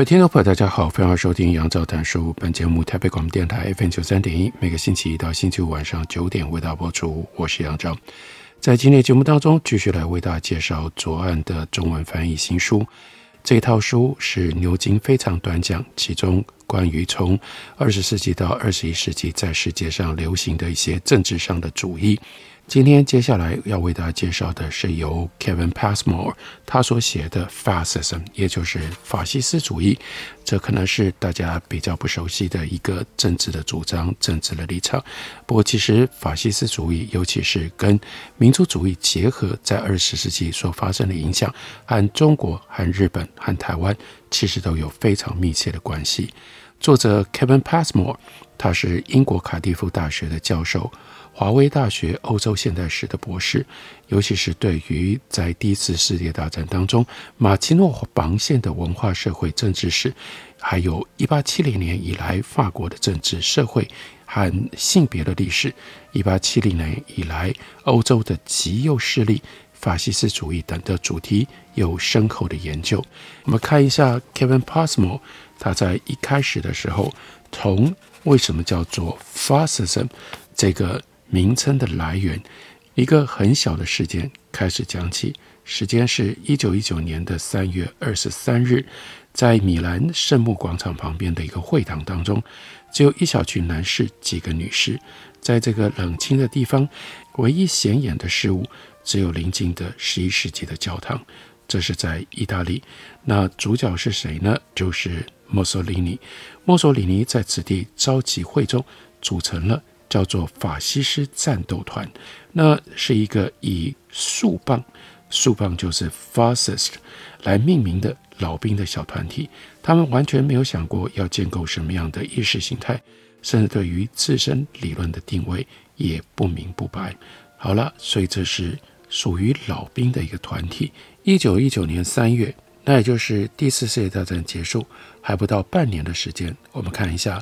各位听众朋友，大家好，欢迎收听杨照谈书。本节目台北广播电台 FM 九三点一，每个星期一到星期五晚上九点为大家播出。我是杨照，在今天节目当中，继续来为大家介绍左岸的中文翻译新书。这套书是牛津非常短讲，其中关于从二十世纪到二十一世纪在世界上流行的一些政治上的主义。今天接下来要为大家介绍的是由 Kevin Passmore 他所写的 Fascism，也就是法西斯主义。这可能是大家比较不熟悉的一个政治的主张、政治的立场。不过，其实法西斯主义，尤其是跟民族主义结合，在二十世纪所发生的影响，和中国、和日本、和台湾，其实都有非常密切的关系。作者 Kevin Passmore，他是英国卡迪夫大学的教授。华威大学欧洲现代史的博士，尤其是对于在第一次世界大战当中马奇诺防线的文化、社会、政治史，还有一八七零年以来法国的政治、社会和性别的历史，一八七零年以来欧洲的极右势力、法西斯主义等的主题有深厚的研究。我们看一下 Kevin Passmore，他在一开始的时候，从为什么叫做 Fascism 这个。名称的来源，一个很小的事件开始讲起。时间是一九一九年的三月二十三日，在米兰圣母广场旁边的一个会堂当中，只有一小群男士，几个女士。在这个冷清的地方，唯一显眼的事物只有临近的十一世纪的教堂。这是在意大利。那主角是谁呢？就是墨索里尼。墨索里尼在此地召集会众，组成了。叫做法西斯战斗团，那是一个以树棒，树棒就是 fascist 来命名的老兵的小团体。他们完全没有想过要建构什么样的意识形态，甚至对于自身理论的定位也不明不白。好了，所以这是属于老兵的一个团体。一九一九年三月，那也就是第四次世界大战结束还不到半年的时间，我们看一下。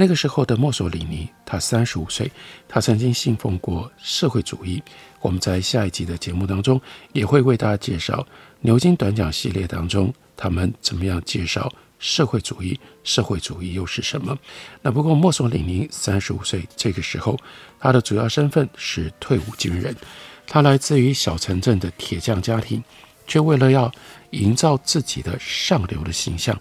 那个时候的墨索里尼，他三十五岁，他曾经信奉过社会主义。我们在下一集的节目当中也会为大家介绍牛津短讲系列当中他们怎么样介绍社会主义，社会主义又是什么？那不过墨索里尼三十五岁这个时候，他的主要身份是退伍军人，他来自于小城镇的铁匠家庭，却为了要营造自己的上流的形象，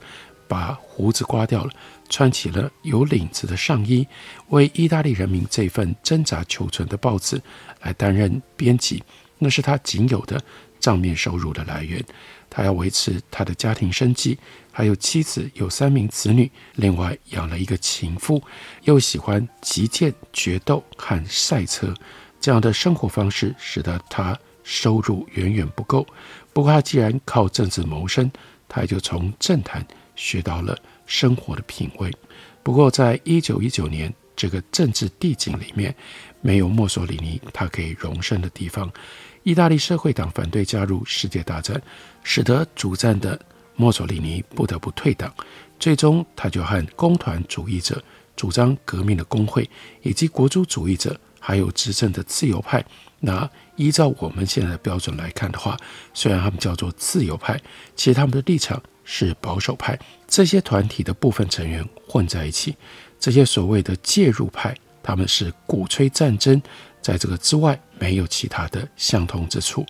把胡子刮掉了。穿起了有领子的上衣，为意大利人民这份挣扎求存的报纸来担任编辑，那是他仅有的账面收入的来源。他要维持他的家庭生计，还有妻子有三名子女，另外养了一个情妇，又喜欢击剑、决斗和赛车，这样的生活方式使得他收入远远不够。不过他既然靠政治谋生，他也就从政坛学到了。生活的品味。不过，在一九一九年这个政治地景里面，没有墨索里尼他可以容身的地方。意大利社会党反对加入世界大战，使得主战的墨索里尼不得不退党。最终，他就和工团主义者、主张革命的工会，以及国族主义者，还有执政的自由派。那依照我们现在的标准来看的话，虽然他们叫做自由派，其实他们的立场是保守派。这些团体的部分成员混在一起，这些所谓的介入派，他们是鼓吹战争，在这个之外没有其他的相通之处。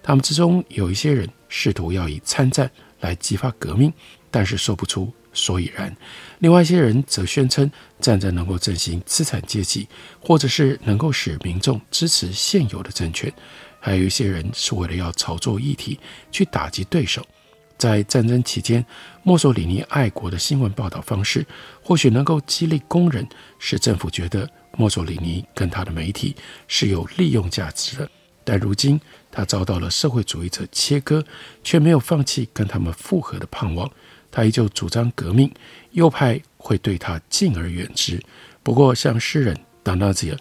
他们之中有一些人试图要以参战来激发革命，但是说不出所以然。另外一些人则宣称战争能够振兴资产阶级，或者是能够使民众支持现有的政权。还有一些人是为了要炒作议题，去打击对手。在战争期间，墨索里尼爱国的新闻报道方式，或许能够激励工人，使政府觉得墨索里尼跟他的媒体是有利用价值的。但如今他遭到了社会主义者切割，却没有放弃跟他们复合的盼望。他依旧主张革命，右派会对他敬而远之。不过，像诗人 D'Annunzio，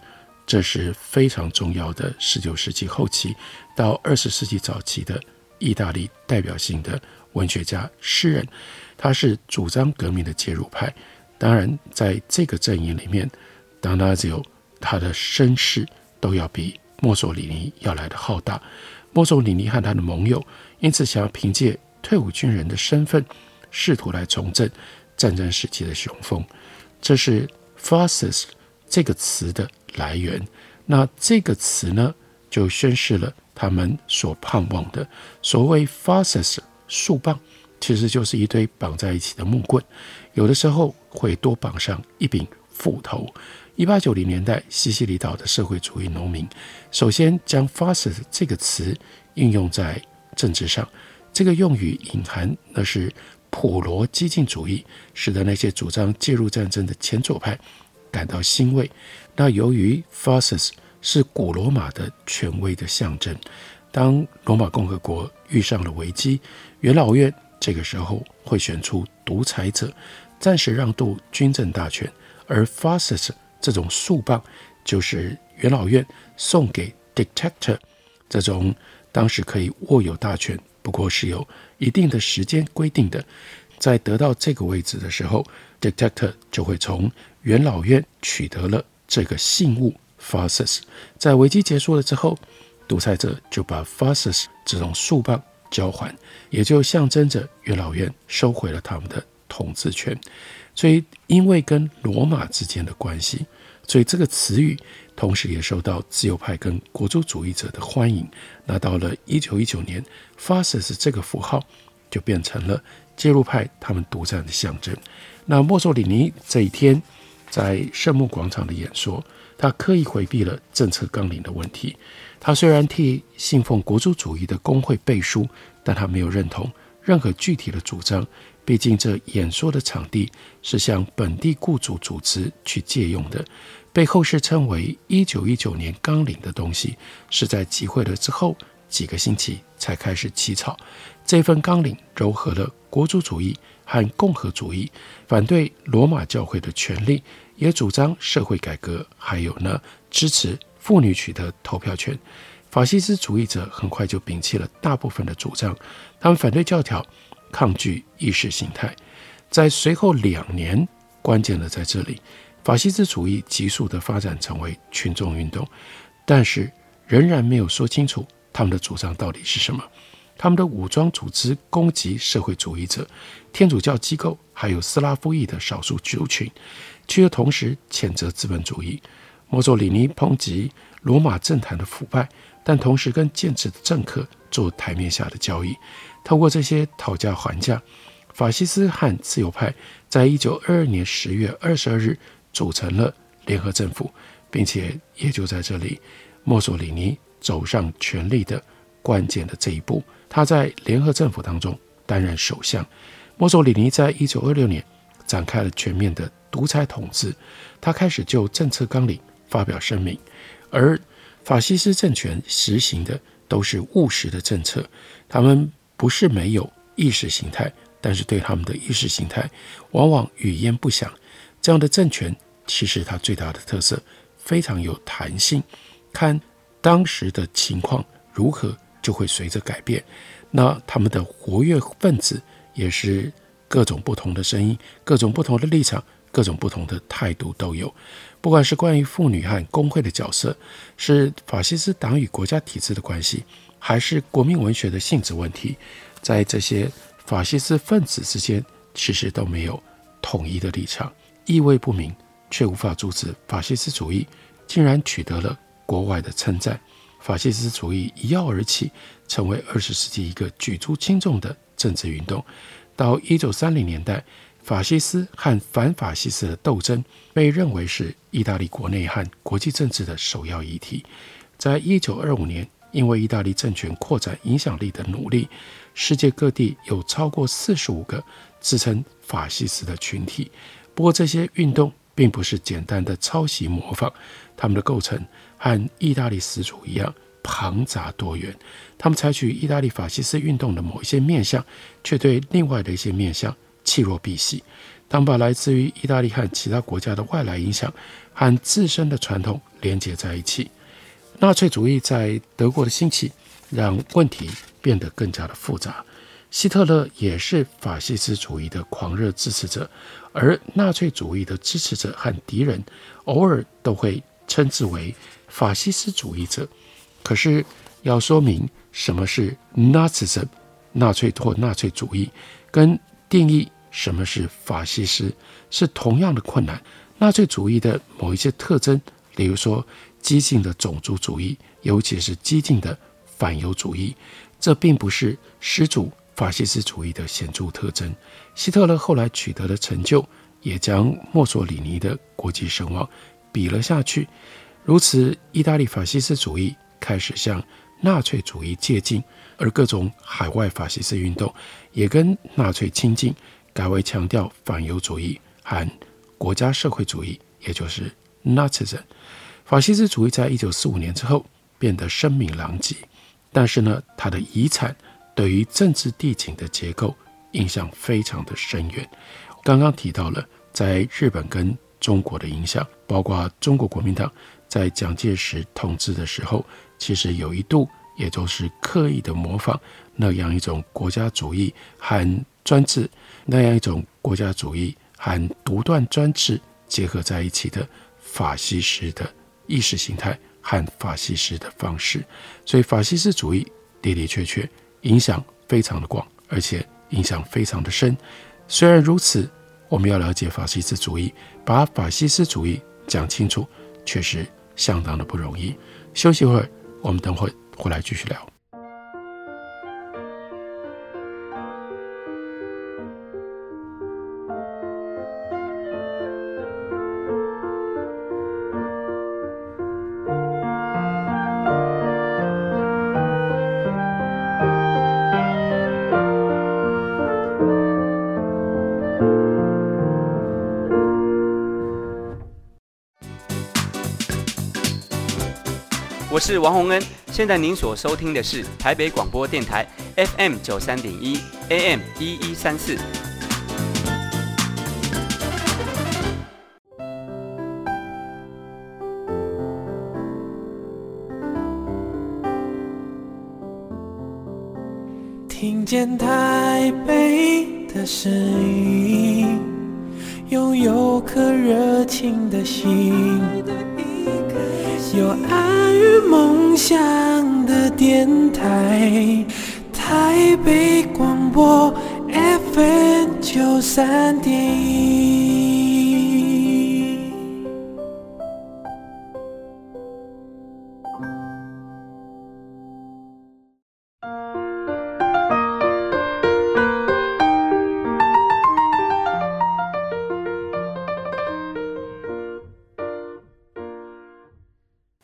这是非常重要的十九世纪后期到二十世纪早期的意大利代表性的文学家、诗人，他是主张革命的介入派。当然，在这个阵营里面 danazio 他的声势都要比墨索里尼要来得浩大。墨索里尼和他的盟友因此想要凭借退伍军人的身份，试图来重振战争时期的雄风。这是 “fascist” 这个词的来源。那这个词呢，就宣示了他们所盼望的所谓 “fascist” 树棒，其实就是一堆绑在一起的木棍，有的时候会多绑上一柄斧头。一八九零年代，西西里岛的社会主义农民首先将 “fascist” 这个词应用在政治上。这个用语隐含那是普罗激进主义，使得那些主张介入战争的前左派感到欣慰。那由于 “fascist” 是古罗马的权威的象征，当罗马共和国遇上了危机，元老院这个时候会选出独裁者，暂时让渡军政大权，而 “fascist” 这种树棒就是元老院送给 dictator 这种当时可以握有大权，不过是有一定的时间规定的。在得到这个位置的时候，dictator 就会从元老院取得了这个信物 fasces。在危机结束了之后，独裁者就把 fasces 这种树棒交还，也就象征着元老院收回了他们的统治权。所以，因为跟罗马之间的关系，所以这个词语同时也受到自由派跟国族主义者的欢迎。那到了一九一九年，fasces 这个符号就变成了介入派他们独占的象征。那墨索里尼这一天在圣母广场的演说，他刻意回避了政策纲领的问题。他虽然替信奉国族主义的工会背书，但他没有认同任何具体的主张。毕竟，这演说的场地是向本地雇主组织去借用的，被后世称为“一九一九年纲领”的东西，是在集会了之后几个星期才开始起草。这份纲领糅合了国族主义和共和主义，反对罗马教会的权利，也主张社会改革，还有呢，支持妇女取得投票权。法西斯主义者很快就摒弃了大部分的主张，他们反对教条。抗拒意识形态，在随后两年，关键的在这里，法西斯主义急速的发展成为群众运动，但是仍然没有说清楚他们的主张到底是什么。他们的武装组织攻击社会主义者、天主教机构，还有斯拉夫裔的少数族群，却又同时谴责资本主义。墨索里尼抨击罗马政坛的腐败，但同时跟建制的政客做台面下的交易。透过这些讨价还价，法西斯和自由派在一九二二年十月二十二日组成了联合政府，并且也就在这里，墨索里尼走上权力的关键的这一步。他在联合政府当中担任首相。墨索里尼在一九二六年展开了全面的独裁统治，他开始就政策纲领发表声明，而法西斯政权实行的都是务实的政策，他们。不是没有意识形态，但是对他们的意识形态往往语焉不详。这样的政权其实它最大的特色非常有弹性，看当时的情况如何就会随着改变。那他们的活跃分子也是各种不同的声音、各种不同的立场、各种不同的态度都有。不管是关于妇女和工会的角色，是法西斯党与国家体制的关系。还是国民文学的性质问题，在这些法西斯分子之间，其实都没有统一的立场，意味不明，却无法阻止法西斯主义竟然取得了国外的称赞。法西斯主义一跃而起，成为二十世纪一个举足轻重的政治运动。到一九三零年代，法西斯和反法西斯的斗争被认为是意大利国内和国际政治的首要议题。在一九二五年。因为意大利政权扩展影响力的努力，世界各地有超过四十五个自称法西斯的群体。不过，这些运动并不是简单的抄袭模仿，他们的构成和意大利始祖一样，庞杂多元。他们采取意大利法西斯运动的某一些面向，却对另外的一些面向弃若敝屣。当把来自于意大利和其他国家的外来影响和自身的传统连接在一起，纳粹主义在德国的兴起让问题变得更加的复杂。希特勒也是法西斯主义的狂热支持者，而纳粹主义的支持者和敌人偶尔都会称之为法西斯主义者。可是要说明什么是 Nazism，纳粹或纳粹主义，跟定义什么是法西斯是同样的困难。纳粹主义的某一些特征，例如说激进的种族主义，尤其是激进的反犹主义，这并不是始祖法西斯主义的显著特征。希特勒后来取得的成就，也将墨索里尼的国际声望比了下去。如此，意大利法西斯主义开始向纳粹主义接近，而各种海外法西斯运动也跟纳粹亲近，改为强调反犹主义和国家社会主义，也就是 Nazism。法西斯主义在一九四五年之后变得声名狼藉，但是呢，它的遗产。对于政治地景的结构影响非常的深远。刚刚提到了在日本跟中国的影响，包括中国国民党在蒋介石统治的时候，其实有一度也就是刻意的模仿那样一种国家主义和专制，那样一种国家主义和独断专制结合在一起的法西斯的意识形态和法西斯的方式。所以法西斯主义的的确确。影响非常的广，而且影响非常的深。虽然如此，我们要了解法西斯主义，把法西斯主义讲清楚，确实相当的不容易。休息会儿，我们等会回来继续聊。我是王洪恩，现在您所收听的是台北广播电台 FM 九三点一 AM 一一三四。听见台北的声音，拥有颗热情的心，电台，台北广播 FM 九三点一。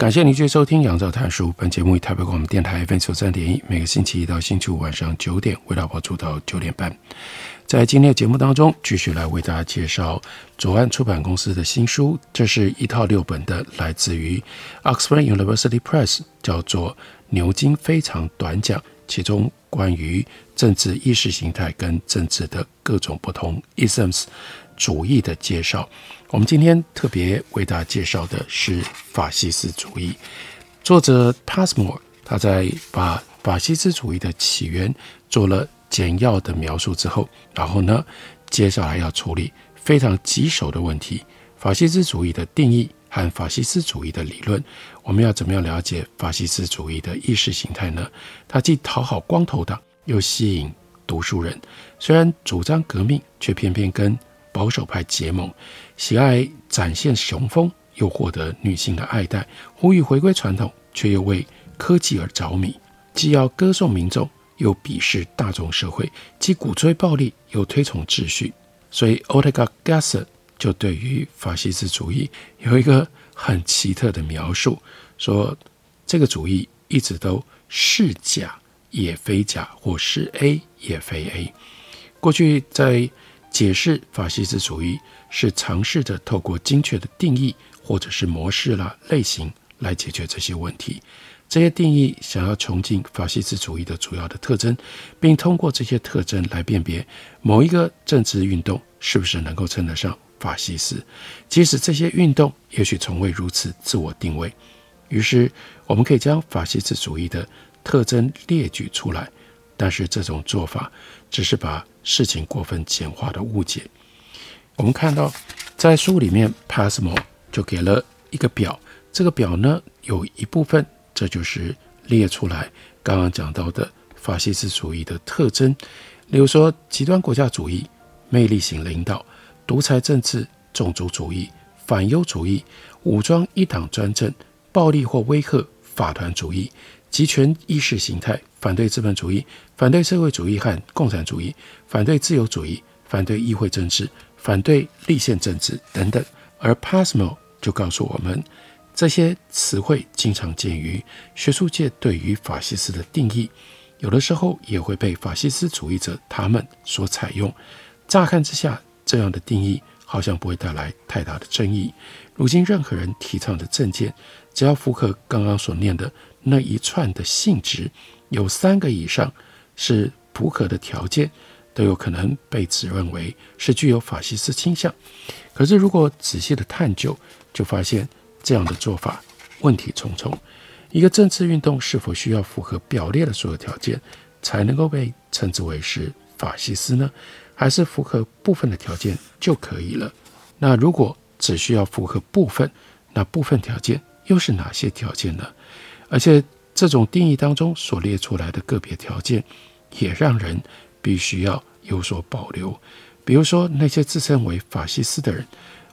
感谢您继续收听《杨照谈书》。本节目以台北广播电台 FM 九三点一，每个星期一到星期五晚上九点，为大家播出到九点半。在今天的节目当中，继续来为大家介绍左岸出版公司的新书。这是一套六本的，来自于 Oxford University Press，叫做《牛津非常短讲》，其中关于政治意识形态跟政治的各种不同 isms 主义的介绍。我们今天特别为大家介绍的是法西斯主义。作者 Passmore 他在把法西斯主义的起源做了简要的描述之后，然后呢，接下来要处理非常棘手的问题：法西斯主义的定义和法西斯主义的理论。我们要怎么样了解法西斯主义的意识形态呢？它既讨好光头党，又吸引读书人。虽然主张革命，却偏偏跟保守派结盟。喜爱展现雄风，又获得女性的爱戴；呼吁回归传统，却又为科技而着迷；既要歌颂民众，又鄙视大众社会；既鼓吹暴力，又推崇秩序。所以，Ortega Gasset 就对于法西斯主义有一个很奇特的描述，说这个主义一直都是假也非假，或是 A 也非 A。过去在解释法西斯主义。是尝试着透过精确的定义或者是模式啦类型来解决这些问题。这些定义想要穷尽法西斯主义的主要的特征，并通过这些特征来辨别某一个政治运动是不是能够称得上法西斯，即使这些运动也许从未如此自我定位。于是，我们可以将法西斯主义的特征列举出来，但是这种做法只是把事情过分简化的误解。我们看到，在书里面，Passmo 就给了一个表，这个表呢有一部分，这就是列出来刚刚讲到的法西斯主义的特征，例如说极端国家主义、魅力型领导、独裁政治、种族主义、反犹主义、武装一党专政。暴力或威吓、法团主义、极权意识形态、反对资本主义、反对社会主义和共产主义、反对自由主义、反对议会政治、反对立宪政治等等。而 Passmo 就告诉我们，这些词汇经常见于学术界对于法西斯的定义，有的时候也会被法西斯主义者他们所采用。乍看之下，这样的定义好像不会带来太大的争议。如今，任何人提倡的政见，只要符合刚刚所念的那一串的性质，有三个以上是符合的条件，都有可能被指认为是具有法西斯倾向。可是，如果仔细的探究，就发现这样的做法问题重重。一个政治运动是否需要符合表列的所有条件，才能够被称之为是法西斯呢？还是符合部分的条件就可以了？那如果只需要符合部分，那部分条件，又是哪些条件呢？而且这种定义当中所列出来的个别条件，也让人必须要有所保留。比如说，那些自称为法西斯的人，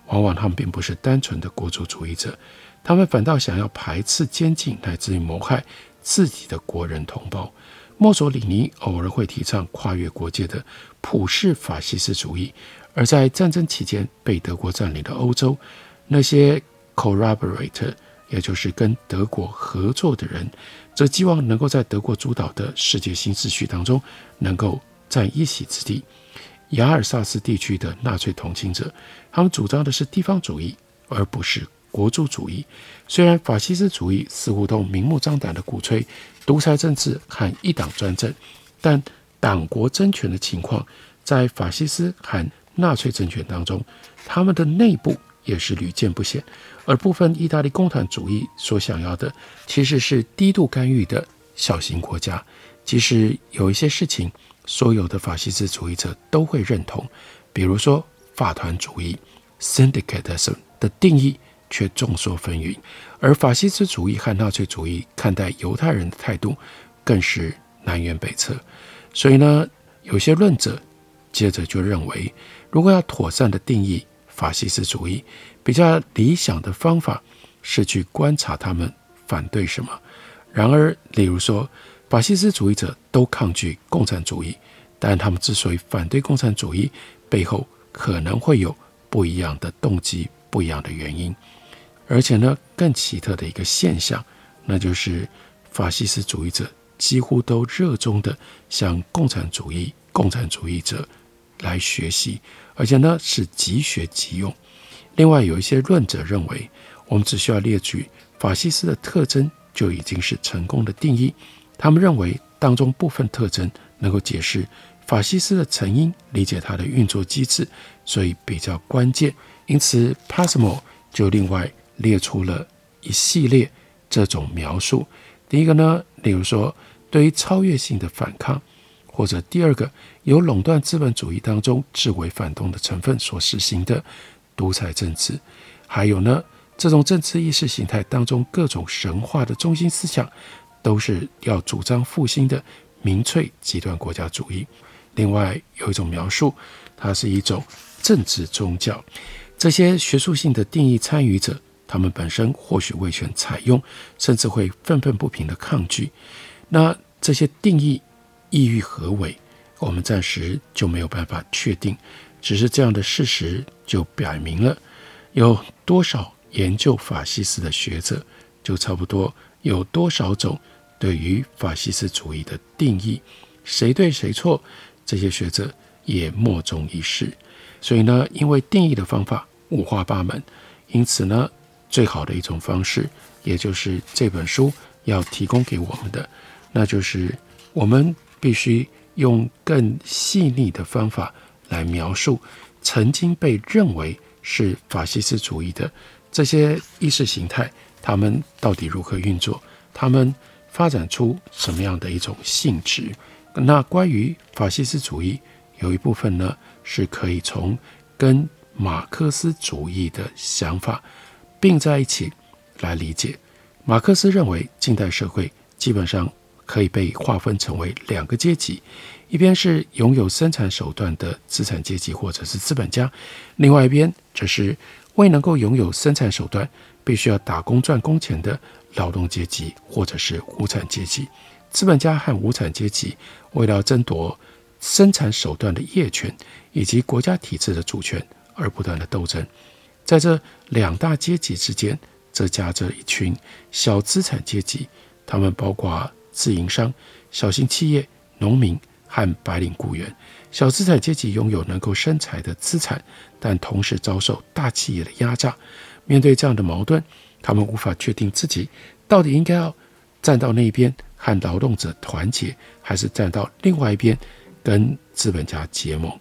往往他们并不是单纯的国族主义者，他们反倒想要排斥、监禁乃至于谋害自己的国人同胞。墨索里尼偶尔会提倡跨越国界的普世法西斯主义，而在战争期间被德国占领的欧洲，那些 collaborator。也就是跟德国合作的人，则希望能够在德国主导的世界新秩序当中能够占一席之地。雅尔萨斯地区的纳粹同情者，他们主张的是地方主义，而不是国族主义。虽然法西斯主义似乎都明目张胆地鼓吹独裁政治和一党专政，但党国争权的情况在法西斯和纳粹政权当中，他们的内部也是屡见不鲜。而部分意大利共产主义所想要的，其实是低度干预的小型国家。其实有一些事情，所有的法西斯主义者都会认同，比如说法团主义 （syndicatism） 的定义却众说纷纭，而法西斯主义和纳粹主义看待犹太人的态度更是南辕北辙。所以呢，有些论者接着就认为，如果要妥善的定义法西斯主义，比较理想的方法是去观察他们反对什么。然而，例如说，法西斯主义者都抗拒共产主义，但他们之所以反对共产主义，背后可能会有不一样的动机、不一样的原因。而且呢，更奇特的一个现象，那就是法西斯主义者几乎都热衷地向共产主义、共产主义者来学习，而且呢是即学即用。另外，有一些论者认为，我们只需要列举法西斯的特征就已经是成功的定义。他们认为，当中部分特征能够解释法西斯的成因，理解它的运作机制，所以比较关键。因此，Passmo 就另外列出了一系列这种描述。第一个呢，例如说，对于超越性的反抗，或者第二个，由垄断资本主义当中至为反动的成分所实行的。独裁政治，还有呢，这种政治意识形态当中各种神话的中心思想，都是要主张复兴的民粹极端国家主义。另外有一种描述，它是一种政治宗教。这些学术性的定义参与者，他们本身或许未全采用，甚至会愤愤不平的抗拒。那这些定义意欲何为？我们暂时就没有办法确定。只是这样的事实就表明了，有多少研究法西斯的学者，就差不多有多少种对于法西斯主义的定义，谁对谁错，这些学者也莫衷一是。所以呢，因为定义的方法五花八门，因此呢，最好的一种方式，也就是这本书要提供给我们的，那就是我们必须用更细腻的方法来描述曾经被认为是法西斯主义的这些意识形态，他们到底如何运作？他们发展出什么样的一种性质？那关于法西斯主义，有一部分呢是可以从跟马克思主义的想法并在一起来理解。马克思认为，近代社会基本上可以被划分成为两个阶级：一边是拥有生产手段的资产阶级或者是资本家；另外一边则是未能够拥有生产手段，必须要打工赚工钱的劳动阶级或者是无产阶级。资本家和无产阶级为了争夺生产手段的业权以及国家体制的主权而不断的斗争，在这两大阶级之间，则夹着一群小资产阶级，他们包括自营商、小型企业、农民和白领雇员。小资产阶级拥有能够生财的资产，但同时遭受大企业的压榨。面对这样的矛盾，他们无法确定自己到底应该要站到那一边和劳动者团结，还是站到另外一边跟资本家结盟。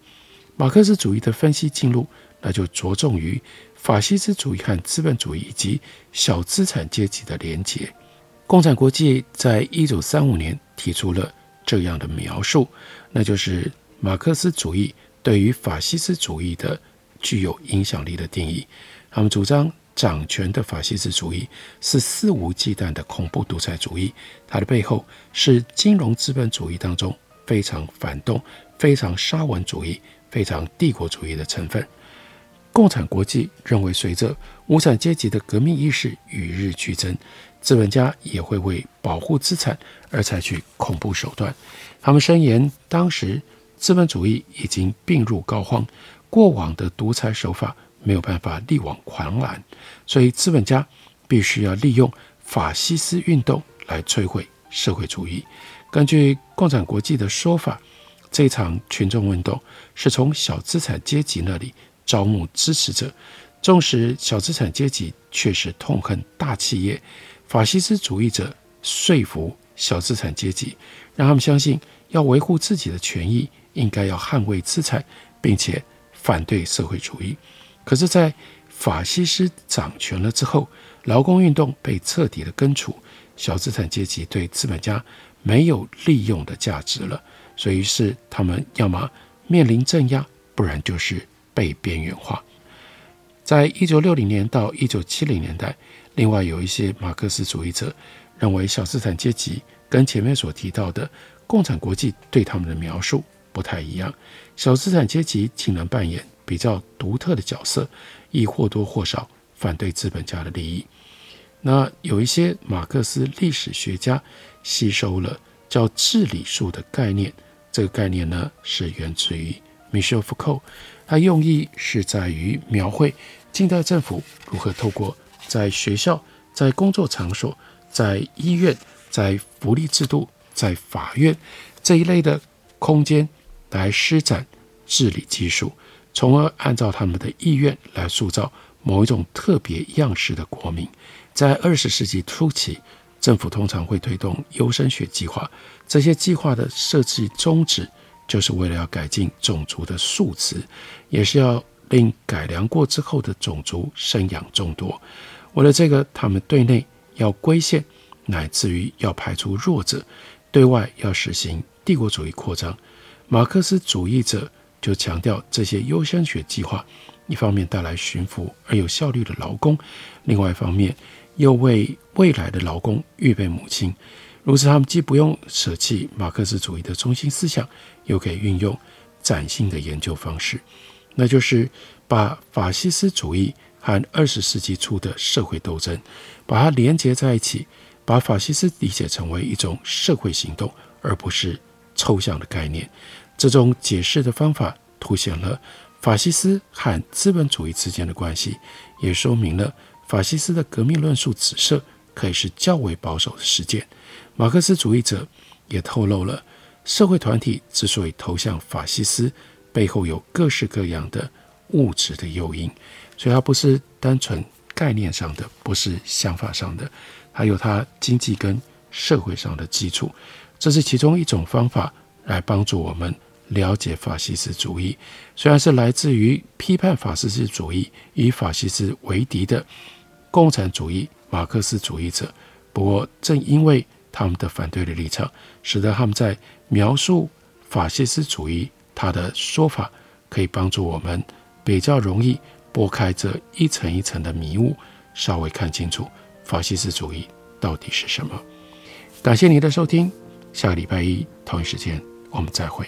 马克思主义的分析进入，那就着重于法西斯主义和资本主义以及小资产阶级的连结。共产国际在一九三五年提出了这样的描述，那就是马克思主义对于法西斯主义的具有影响力的定义。他们主张。掌权的法西斯主义是肆无忌惮的恐怖独裁主义，它的背后是金融资本主义当中非常反动、非常沙文主义、非常帝国主义的成分。共产国际认为，随着无产阶级的革命意识与日俱增，资本家也会为保护资产而采取恐怖手段。他们声言，当时资本主义已经病入膏肓，过往的独裁手法。没有办法力挽狂澜，所以资本家必须要利用法西斯运动来摧毁社会主义。根据共产国际的说法，这场群众运动是从小资产阶级那里招募支持者，纵使小资产阶级确实痛恨大企业，法西斯主义者说服小资产阶级，让他们相信要维护自己的权益，应该要捍卫资产，并且反对社会主义。可是，在法西斯掌权了之后，劳工运动被彻底的根除，小资产阶级对资本家没有利用的价值了，所以是他们要么面临镇压，不然就是被边缘化。在一九六零年到一九七零年代，另外有一些马克思主义者认为，小资产阶级跟前面所提到的共产国际对他们的描述不太一样，小资产阶级竟然扮演。比较独特的角色，亦或多或少反对资本家的利益。那有一些马克思历史学家吸收了叫治理术的概念，这个概念呢是源自于米歇尔·福寇，他用意是在于描绘近代政府如何透过在学校、在工作场所、在医院、在福利制度、在法院这一类的空间来施展治理技术。从而按照他们的意愿来塑造某一种特别样式的国民。在二十世纪初期，政府通常会推动优生学计划，这些计划的设计宗旨就是为了要改进种族的素质，也是要令改良过之后的种族生养众多。为了这个，他们对内要规限，乃至于要排除弱者；对外要实行帝国主义扩张。马克思主义者。就强调这些优生学计划，一方面带来驯服而有效率的劳工，另外一方面又为未来的劳工预备母亲。如此，他们既不用舍弃马克思主义的中心思想，又可以运用崭新的研究方式，那就是把法西斯主义和二十世纪初的社会斗争，把它连接在一起，把法西斯理解成为一种社会行动，而不是抽象的概念。这种解释的方法凸显了法西斯和资本主义之间的关系，也说明了法西斯的革命论述指涉可以是较为保守的实践。马克思主义者也透露了社会团体之所以投向法西斯，背后有各式各样的物质的诱因，所以它不是单纯概念上的，不是想法上的，还有它经济跟社会上的基础。这是其中一种方法，来帮助我们了解法西斯主义。虽然是来自于批判法西斯主义、与法西斯为敌的共产主义、马克思主义者，不过正因为他们的反对的立场，使得他们在描述法西斯主义，他的说法可以帮助我们比较容易拨开这一层一层的迷雾，稍微看清楚法西斯主义到底是什么。感谢您的收听。下个礼拜一同一时间，我们再会。